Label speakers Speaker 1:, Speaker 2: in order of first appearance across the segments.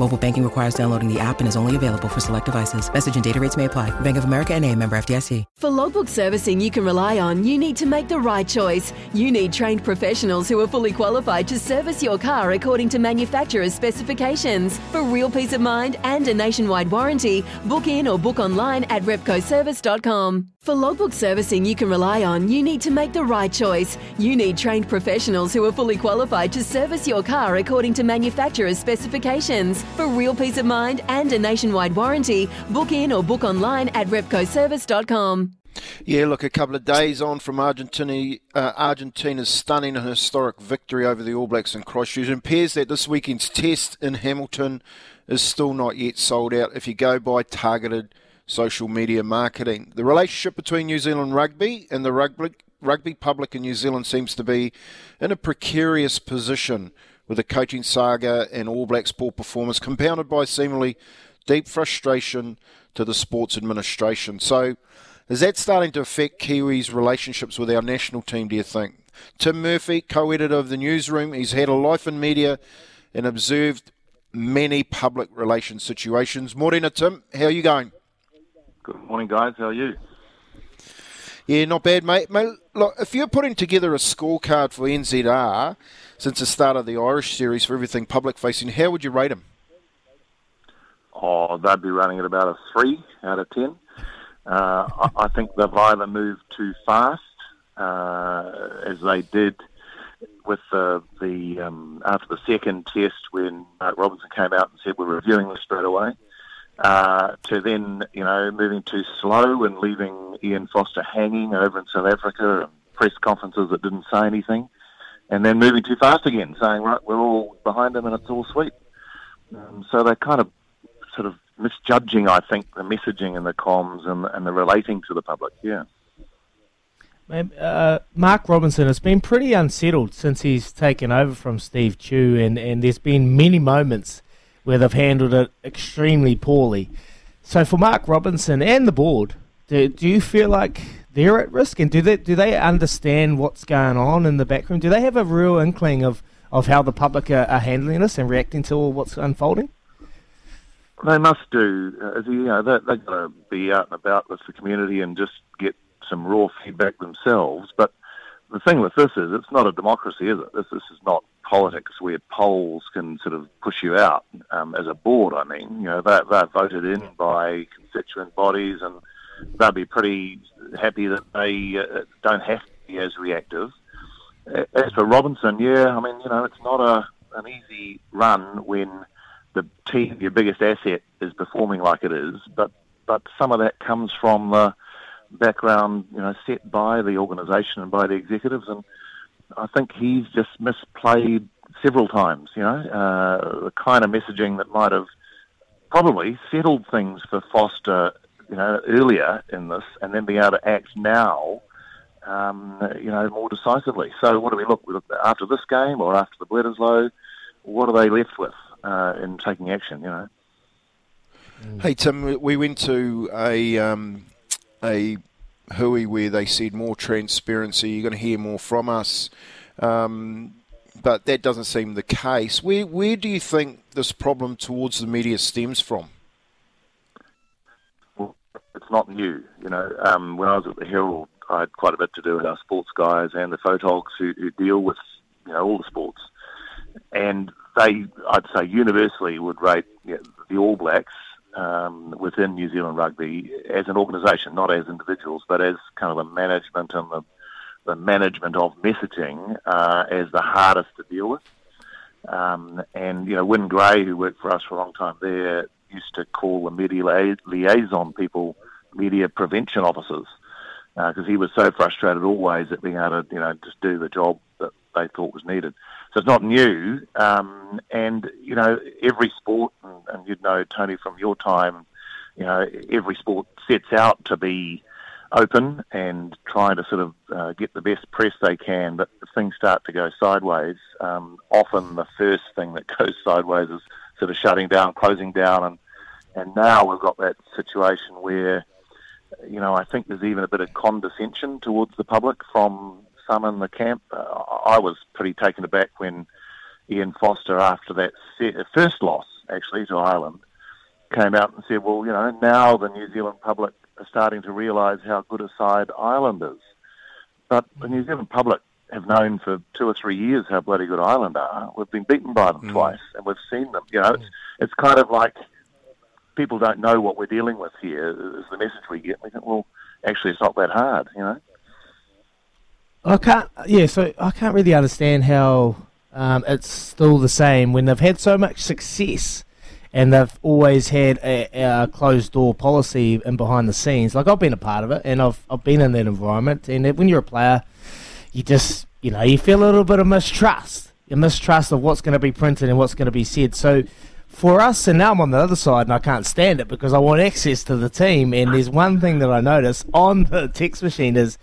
Speaker 1: Mobile banking requires downloading the app and is only available for select devices. Message and data rates may apply. Bank of America and a member FDIC.
Speaker 2: For logbook servicing you can rely on, you need to make the right choice. You need trained professionals who are fully qualified to service your car according to manufacturer's specifications. For real peace of mind and a nationwide warranty, book in or book online at repcoservice.com. For logbook servicing you can rely on, you need to make the right choice. You need trained professionals who are fully qualified to service your car according to manufacturer's specifications. For real peace of mind and a nationwide warranty, book in or book online at repcoservice.com.
Speaker 3: Yeah, look, a couple of days on from Argentina, uh, Argentina's stunning and historic victory over the All Blacks in Christchurch. It appears that this weekend's test in Hamilton is still not yet sold out if you go by targeted social media marketing. The relationship between New Zealand rugby and the rugby, rugby public in New Zealand seems to be in a precarious position with a coaching saga and All Blacks poor performance, compounded by seemingly deep frustration to the sports administration. So, is that starting to affect Kiwis' relationships with our national team, do you think? Tim Murphy, co editor of the newsroom, he's had a life in media and observed many public relations situations. Morena, Tim, how are you going?
Speaker 4: Good morning, guys. How are you?
Speaker 3: Yeah, not bad, mate. mate look, if you're putting together a scorecard for NZR since the start of the Irish series for everything public facing, how would you rate them?
Speaker 4: Oh, they'd be running at about a three out of ten. Uh, I, I, think they've either moved too fast, uh, as they did with the, the um, after the second test when Mark Robinson came out and said we're reviewing this straight away, uh, to then you know moving too slow and leaving Ian Foster hanging over in South Africa and press conferences that didn't say anything, and then moving too fast again, saying right we're all behind him and it's all sweet. Um, so they're kind of sort of misjudging, I think, the messaging and the comms and, and the relating to the public. Yeah.
Speaker 5: Uh, Mark Robinson has been pretty unsettled since he's taken over from Steve Tew, and, and there's been many moments where they've handled it extremely poorly. So for Mark Robinson and the board, do, do you feel like they're at risk, and do they do they understand what's going on in the background? Do they have a real inkling of, of how the public are, are handling this and reacting to what's unfolding?
Speaker 4: They must do. Uh, you know, they, they've got to be out and about with the community and just get some raw feedback themselves. But the thing with this is, it's not a democracy, is it? This, this is not politics where polls can sort of push you out. Um, as a board, I mean, you know, they're, they're voted in by constituent bodies, and they'll be pretty happy that they uh, don't have to be as reactive. As for Robinson, yeah, I mean, you know, it's not a an easy run when the team, your biggest asset, is performing like it is. But but some of that comes from the background, you know, set by the organisation and by the executives, and I think he's just misplayed several times. You know, uh, the kind of messaging that might have probably settled things for Foster, you know, earlier in this, and then be able to act now. Um, you know, more decisively. So, what do we look? After this game or after the Bledisloe. What are they left with? uh, in taking action. You know.
Speaker 3: Hey Tim, we went to a um, a hui where they said more transparency. You're going to hear more from us, um, but that doesn't seem the case. Where where do you think this problem towards the media stems from?
Speaker 4: Well, it's not new. You know, um, when I was at the Herald, I had quite a bit to do with our sports guys and the photogs who, who deal with you know all the sports, and they, I'd say, universally would rate you know, the All Blacks um, within New Zealand Rugby as an organisation, not as individuals, but as kind of the management and the, the management of messaging uh, as the hardest to deal with. Um, and, you know, Wynne Gray, who worked for us for a long time there, used to call the media liaison people media prevention officers because uh, he was so frustrated always at being able to, you know, just do the job that they thought was needed. So it's not new. Um, and, you know, every sport, and, and you'd know, Tony, from your time, you know, every sport sets out to be open and trying to sort of uh, get the best press they can. But if things start to go sideways, um, often the first thing that goes sideways is sort of shutting down, closing down. And, and now we've got that situation where, you know, I think there's even a bit of condescension towards the public from some in the camp. Uh, I was pretty taken aback when Ian Foster, after that first loss actually to Ireland, came out and said, "Well, you know, now the New Zealand public are starting to realise how good a side Ireland is." But the New Zealand public have known for two or three years how bloody good Ireland are. We've been beaten by them mm. twice, and we've seen them. You know, it's it's kind of like people don't know what we're dealing with here. Is the message we get? We think, well, actually, it's not that hard. You know.
Speaker 5: I can't. Yeah, so I can't really understand how um, it's still the same when they've had so much success, and they've always had a, a, closed door policy and behind the scenes. Like I've been a part of it, and I've I've been in that environment. And when you're a player, you just you know you feel a little bit of mistrust, a mistrust of what's going to be printed and what's going to be said. So for us, and now I'm on the other side and I can't stand it because I want access to the team. And there's one thing that I notice on the text machine is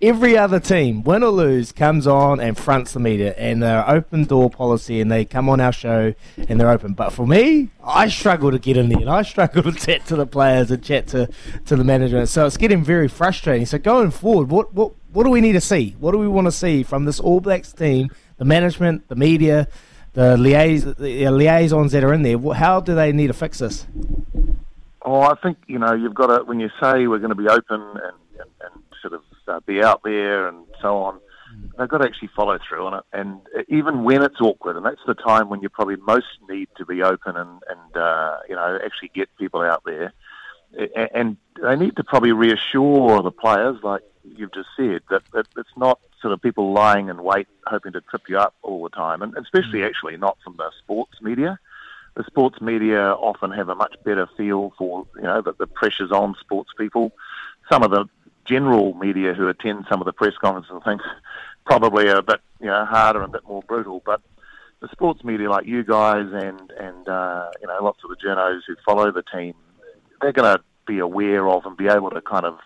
Speaker 5: every other team, win or lose, comes on and fronts the media, and they're open door policy, and they come on our show and they're open. But for me, I struggle to get in there, and I struggle to chat to the players and chat to, to the management. So it's getting very frustrating. So going forward, what what what do we need to see? What do we want to see from this All Blacks team, the management, the media, the, liais- the liaisons that are in there? How do they need to fix this?
Speaker 4: Oh, I think you know you've got to when you say we're going to be open and, and, and sort of uh, be out there and so on. They've got to actually follow through on it, and even when it's awkward, and that's the time when you probably most need to be open and, and uh, you know actually get people out there, and they need to probably reassure the players, like you've just said, that, that it's not sort of people lying in wait hoping to trip you up all the time, and especially mm. actually not from the sports media. The sports media often have a much better feel for you know the, the pressures on sports people. Some of the general media who attend some of the press conferences and things probably are a bit you know harder and a bit more brutal. But the sports media like you guys and and uh, you know lots of the journos who follow the team, they're going to be aware of and be able to kind of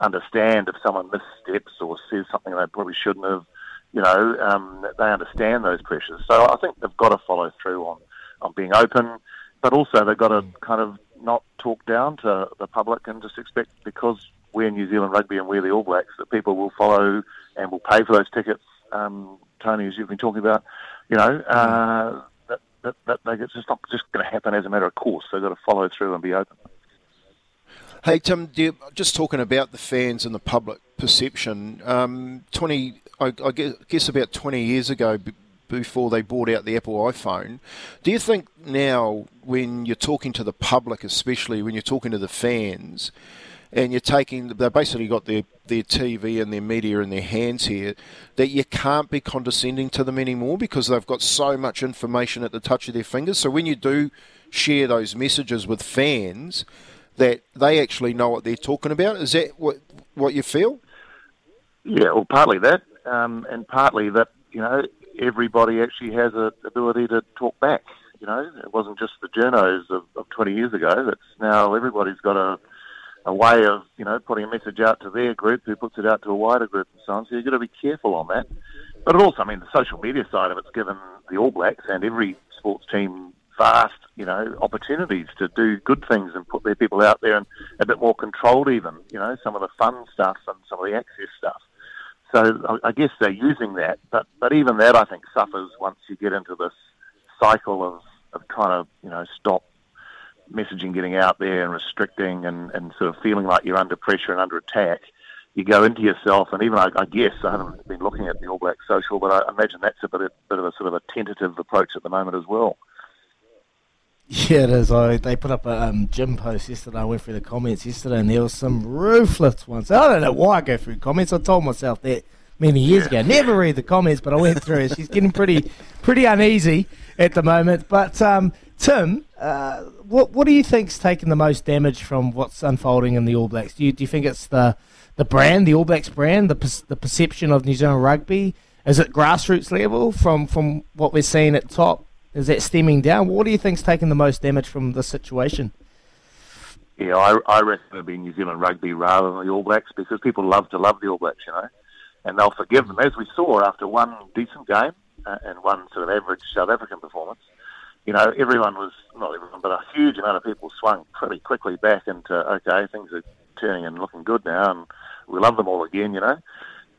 Speaker 4: understand if someone missteps or says something they probably shouldn't have. You know, um, they understand those pressures. So I think they've got to follow through on on being open, but also they've got to kind of not talk down to the public and just expect because we're New Zealand Rugby and we're the All Blacks, that people will follow and will pay for those tickets. Um, Tony, as you've been talking about, you know, uh, that, that, that, it's just not just going to happen as a matter of course. They've got to follow through and be open.
Speaker 3: Hey Tim, you, just talking about the fans and the public perception. Um, Twenty, I, I, guess about twenty years ago, before they brought out the Apple iPhone, do you think now, when you're talking to the public, especially when you're talking to the fans, and you're taking they've basically got their their TV and their media in their hands here that you can't be condescending to them anymore because they've got so much information at the touch of their fingers. So when you do share those messages with fans, that they actually know what they're talking about. Is that what what you feel?
Speaker 4: Yeah, well, partly that, um, and partly that you know everybody actually has an ability to talk back. You know, it wasn't just the journos of, of 20 years ago. It's now everybody's got a a way of you know putting a message out to their group, who puts it out to a wider group, and so on. So you've got to be careful on that. But it also, I mean, the social media side of it's given the All Blacks and every sports team vast, you know, opportunities to do good things and put their people out there and a bit more controlled, even, you know, some of the fun stuff and some of the access stuff. So I guess they're using that, but but even that I think suffers once you get into this cycle of of trying to you know stop messaging getting out there and restricting and, and sort of feeling like you're under pressure and under attack, you go into yourself, and even I, I guess I haven't been looking at the All Black social, but I imagine that's a bit of, bit of a sort of a tentative approach at the moment as well.
Speaker 5: Yeah, it is. I, they put up a um, gym post yesterday. I went through the comments yesterday, and there was some ruthless ones. I don't know why I go through comments. I told myself that many years ago. Never read the comments, but I went through it. She's getting pretty, pretty uneasy at the moment. But um, Tim, uh, what what do you think's taken the most damage from what's unfolding in the All Blacks? Do you do you think it's the the brand, the All Blacks brand, the the perception of New Zealand rugby? Is it grassroots level from from what we're seeing at top? Is that stemming down? What do you think's taken the most damage from the situation?
Speaker 4: Yeah, I, I reckon it'd be New Zealand rugby rather than the All Blacks because people love to love the All Blacks, you know, and they'll forgive them as we saw after one decent game uh, and one sort of average South African performance you know, everyone was, not everyone, but a huge amount of people swung pretty quickly back into, okay, things are turning and looking good now, and we love them all again, you know.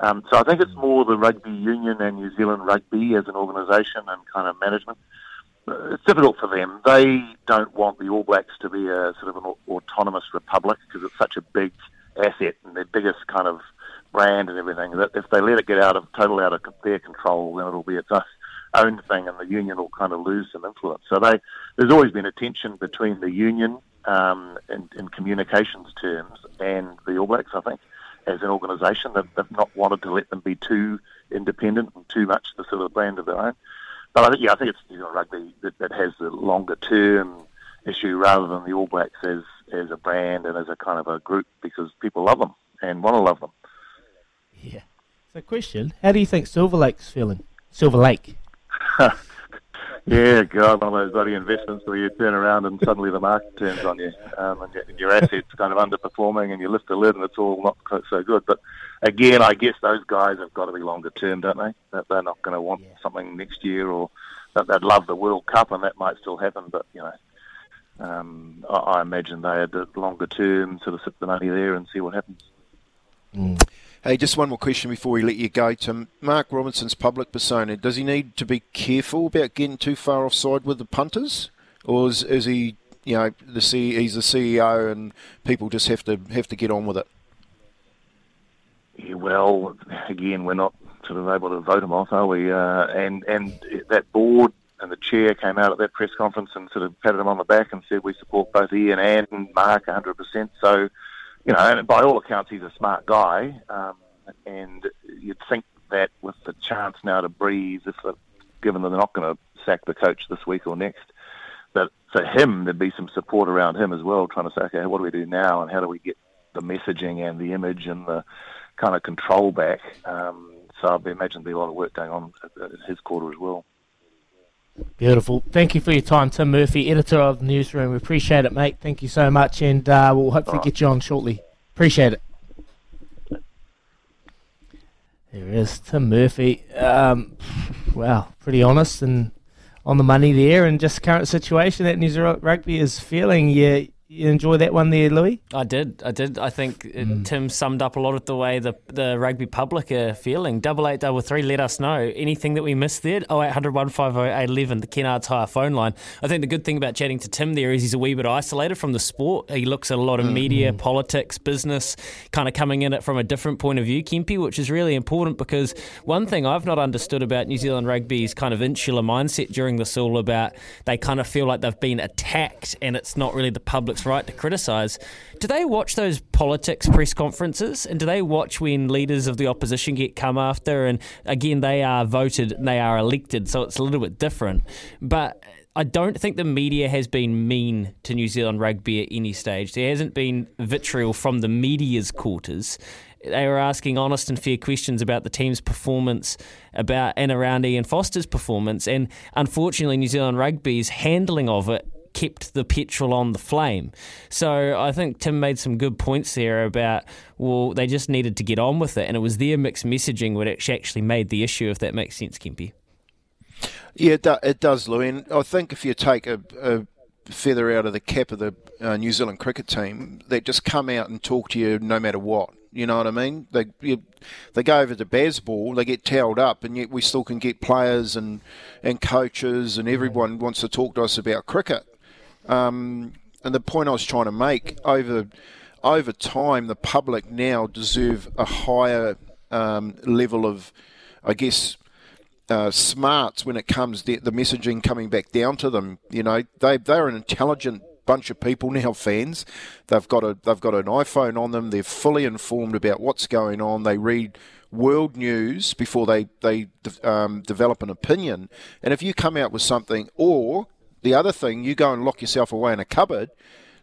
Speaker 4: Um, so I think it's more the rugby union and New Zealand rugby as an organisation and kind of management. It's difficult for them. They don't want the All Blacks to be a sort of an autonomous republic because it's such a big asset and their biggest kind of brand and everything. That if they let it get out of total out of their control, then it'll be its own thing, and the union will kind of lose some influence. So they, there's always been a tension between the union um, in, in communications terms and the All Blacks. I think as an organisation, they've, they've not wanted to let them be too independent and too much the sort of brand of their own. But I think, yeah, I think it's New Zealand rugby that, that has the longer term issue rather than the All Blacks as as a brand and as a kind of a group because people love them and want to love them.
Speaker 5: Yeah. So, question: How do you think Silver Lake's feeling? Silver Lake.
Speaker 4: yeah, God, one of those bloody investments where you turn around and suddenly the market turns on you, um, and, your, your assets kind of underperforming, and you lift the lid and it's all not so good. But again, I guess those guys have got to be longer term, don't they? That they're not going to want yeah. something next year, or that they'd love the World Cup, and that might still happen. But you know, um, I, I imagine they had the longer term, sort of sit the money there and see what happens.
Speaker 3: Mm. Hey, just one more question before we let you go, To Mark Robinson's public persona, does he need to be careful about getting too far offside with the punters? Or is, is he, you know, the C, he's the CEO and people just have to have to get on with it?
Speaker 4: Yeah, well, again, we're not sort of able to vote him off, are we? Uh, and, and that board and the chair came out at that press conference and sort of patted him on the back and said we support both Ian and Mark 100%. So, you know, and by all accounts, he's a smart guy. Um, and you'd think that with the chance now to breathe, if it, given that they're not going to sack the coach this week or next, that for him there'd be some support around him as well, trying to say, okay, what do we do now, and how do we get the messaging and the image and the kind of control back. Um, so I imagine there'll be a lot of work going on at his quarter as well.
Speaker 5: Beautiful. Thank you for your time, Tim Murphy, editor of the Newsroom. We appreciate it, mate. Thank you so much, and uh, we'll hopefully right. get you on shortly. Appreciate it. There is Tim Murphy. Um, wow, pretty honest and on the money there, and just the current situation that New Zealand rugby is feeling. Yeah, you enjoy that one there, Louis?
Speaker 6: I did. I did. I think mm. Tim summed up a lot of the way the the rugby public are feeling. Double eight, double three. Let us know anything that we missed there. Oh eight hundred one five oh eight eleven. The Kennards Hire phone line. I think the good thing about chatting to Tim there is he's a wee bit isolated from the sport. He looks at a lot of mm media, politics, business, kind of coming in it from a different point of view, Kempy, which is really important because one thing I've not understood about New Zealand rugby's kind of insular mindset during this all about they kind of feel like they've been attacked and it's not really the public right to criticise. Do they watch those politics press conferences and do they watch when leaders of the opposition get come after? And again, they are voted they are elected, so it's a little bit different. But I don't think the media has been mean to New Zealand rugby at any stage. There hasn't been vitriol from the media's quarters. They were asking honest and fair questions about the team's performance, about and around Ian Foster's performance, and unfortunately, New Zealand rugby's handling of it kept the petrol on the flame. So I think Tim made some good points there about, well, they just needed to get on with it. And it was their mixed messaging which actually made the issue, if that makes sense, Kempy.
Speaker 3: Yeah, it, do, it does, Louis. And I think if you take a, a feather out of the cap of the uh, New Zealand cricket team, they just come out and talk to you no matter what. You know what I mean? They you, they go over to baseball, they get towed up, and yet we still can get players and and coaches and everyone wants to talk to us about cricket. Um, and the point I was trying to make over over time, the public now deserve a higher um, level of, I guess, uh, smarts when it comes to the messaging coming back down to them. You know, they they're an intelligent bunch of people now, fans. They've got a they've got an iPhone on them. They're fully informed about what's going on. They read world news before they they um, develop an opinion. And if you come out with something, or the other thing, you go and lock yourself away in a cupboard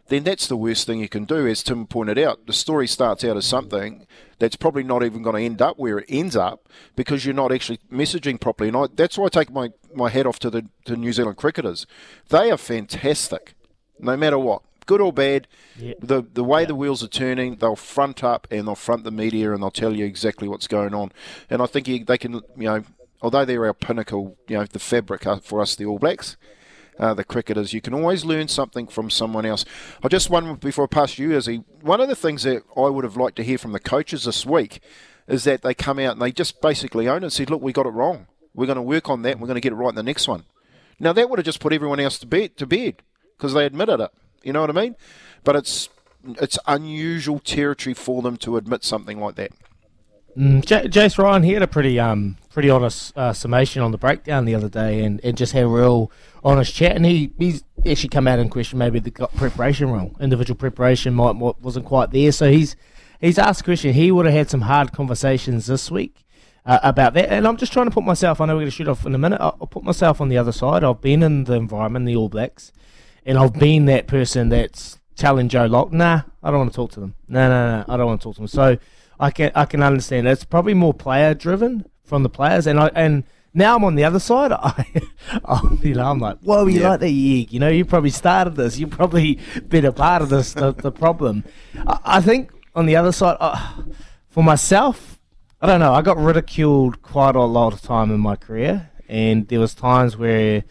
Speaker 3: then that's the worst thing you can do. As Tim pointed out, the story starts out as something that's probably not even going to end up where it ends up because you're not actually messaging properly. And I, that's why I take my, my hat off to the to New Zealand cricketers. They are fantastic, no matter what. Good or bad, yep. the the way yep. the wheels are turning, they'll front up and they'll front the media and they'll tell you exactly what's going on. And I think they can, you know, although they're our pinnacle, you know, the fabric uh, for us, the All Blacks, uh, the cricketers. You can always learn something from someone else. I just one before I pass you, Izzy. One of the things that I would have liked to hear from the coaches this week is that they come out and they just basically own it and said, "Look, we got it wrong. We're going to work on that. and We're going to get it right in the next one." Now that would have just put everyone else to bed to bed because they admitted it. You know what I mean? But it's it's unusual territory for them to admit something like that.
Speaker 5: Mm, J- Jason Ryan, he had a pretty um pretty honest uh, summation on the breakdown the other day, and, and just had a real honest chat. And he he's actually come out and questioned maybe the preparation wrong, individual preparation might wasn't quite there. So he's he's asked a question. He would have had some hard conversations this week. Uh, about that, and I'm just trying to put myself. I know we're going to shoot off in a minute. I'll, I'll put myself on the other side. I've been in the environment, the All Blacks, and I've been that person that's telling Joe Locke, "Nah, I don't want to talk to them. No, no, no, I don't want to talk to them." So I can I can understand. It's probably more player driven from the players, and I and now I'm on the other side. I, I you know, I'm like, whoa, you yeah. like the egg? You know, you probably started this. You probably been a part of this. the, the problem, I, I, think, on the other side, uh, for myself, I don't know. I got ridiculed quite a lot of time in my career, and there was times where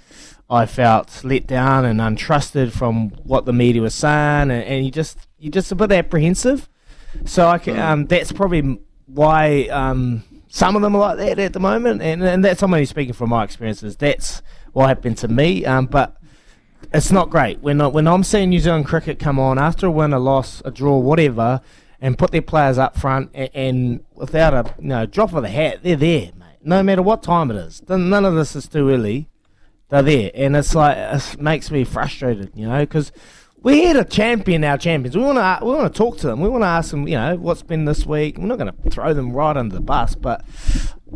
Speaker 5: I felt let down and untrusted from what the media was saying, and, and you just you just a bit apprehensive. So I can, um, that's probably why um, some of them are like that at the moment, and, and that's I'm only speaking from my experiences. That's what happened to me, um, but it's not great when when I'm seeing New Zealand cricket come on after a win, a loss, a draw, whatever, and put their players up front, and, and without a you know, drop of the hat, they're there, mate. No matter what time it is, none of this is too early. They're there, and it's like it makes me frustrated, you know, because we're here to champion our champions. We want to we want to talk to them. We want to ask them, you know, what's been this week. We're not going to throw them right under the bus, but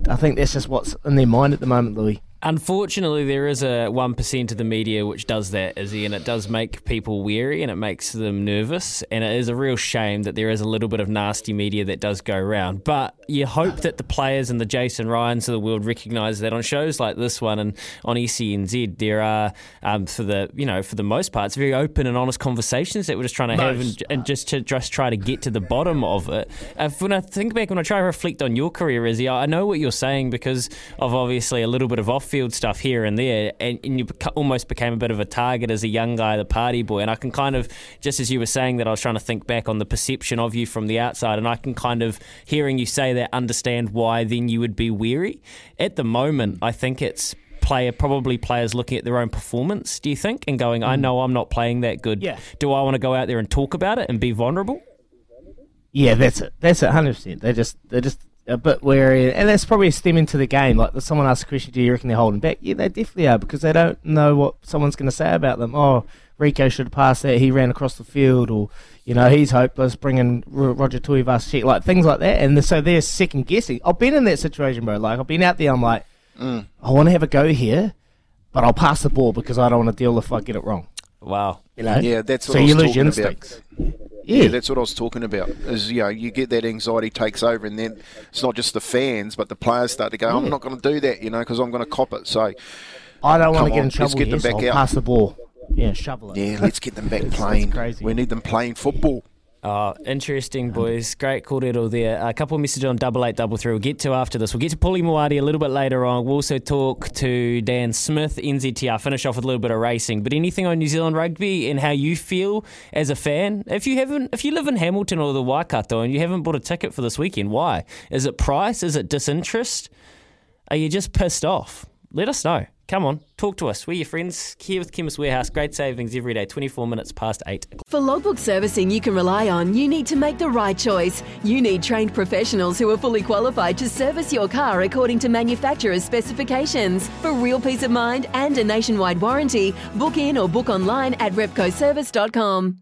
Speaker 5: I think that's just what's in their mind at the moment, Louis.
Speaker 6: Unfortunately, there is a 1% of the media which does that, Izzy, and it does make people weary and it makes them nervous. And it is a real shame that there is a little bit of nasty media that does go around. But you hope that the players and the Jason Ryans of the world recognise that on shows like this one and on SENZ, there are, um, for the you know, for the most part, it's very open and honest conversations that we're just trying to have and, and, just to just try to get to the bottom of it. Uh, when I think back, when I try to reflect on your career, Izzy, I know what you're saying because of obviously a little bit of off field stuff here and there, and, and you beca- almost became a bit of a target as a young guy, the party boy. And I can kind of, just as you were saying that, I was trying to think back on the perception of you from the outside, and I can kind of, hearing you say that, understand why then you would be weary. At the moment, I think it's player probably players looking at their own performance do you think and going i mm. know i'm not playing that good
Speaker 5: yeah.
Speaker 6: do i want to go out there and talk about it and be vulnerable
Speaker 5: yeah that's it that's it 100% they just they just a bit wary, and that's probably stemming to the game. Like someone asked a question, "Do you reckon they're holding back?" Yeah, they definitely are because they don't know what someone's going to say about them. Oh, Rieko should have passed that. He ran across the field, or you know, he's hopeless. Bringing Roger Tuivasa, like things like that, and so they're second guessing. I've been in that situation, bro. Like I've been out there. I'm like, mm. I want to have a go here, but I'll pass the ball because I don't want to deal if I get it wrong.
Speaker 6: Wow.
Speaker 3: You know? Yeah, that's what
Speaker 5: so
Speaker 3: I
Speaker 5: you
Speaker 3: lose
Speaker 5: your instincts.
Speaker 3: About. Yeah. yeah. that's what I was talking about. Is you know you get that anxiety takes over, and then it's not just the fans, but the players start to go, "I'm not going to do that," you know, because I'm going to cop it. So
Speaker 5: I don't want to get in trouble. Let's get here, them back so out. Pass the ball. Yeah, shovel it.
Speaker 3: Yeah, let's get them back playing. We need them playing football.
Speaker 6: Oh, interesting, boys. Great kōrero there. A couple of messages on double eight double three. We'll get to after this. We'll get to Paulie Moati a little bit later on. We'll also talk to Dan Smith, NZTR. Finish off with a little bit of racing. But anything on New Zealand rugby and how you feel as a fan? If you haven't, if you live in Hamilton or the Waikato and you haven't bought a ticket for this weekend, why? Is it price? Is it disinterest? Are you just pissed off? Let us know. Come on, talk to us. We're your friends here with Chemist Warehouse. Great savings every day, 24 minutes past 8.
Speaker 4: For logbook servicing you can rely on, you need to make the right choice. You need trained professionals who are fully qualified to service your car according to manufacturer's specifications. For real peace of mind and a nationwide warranty, book in or book online at repcoservice.com.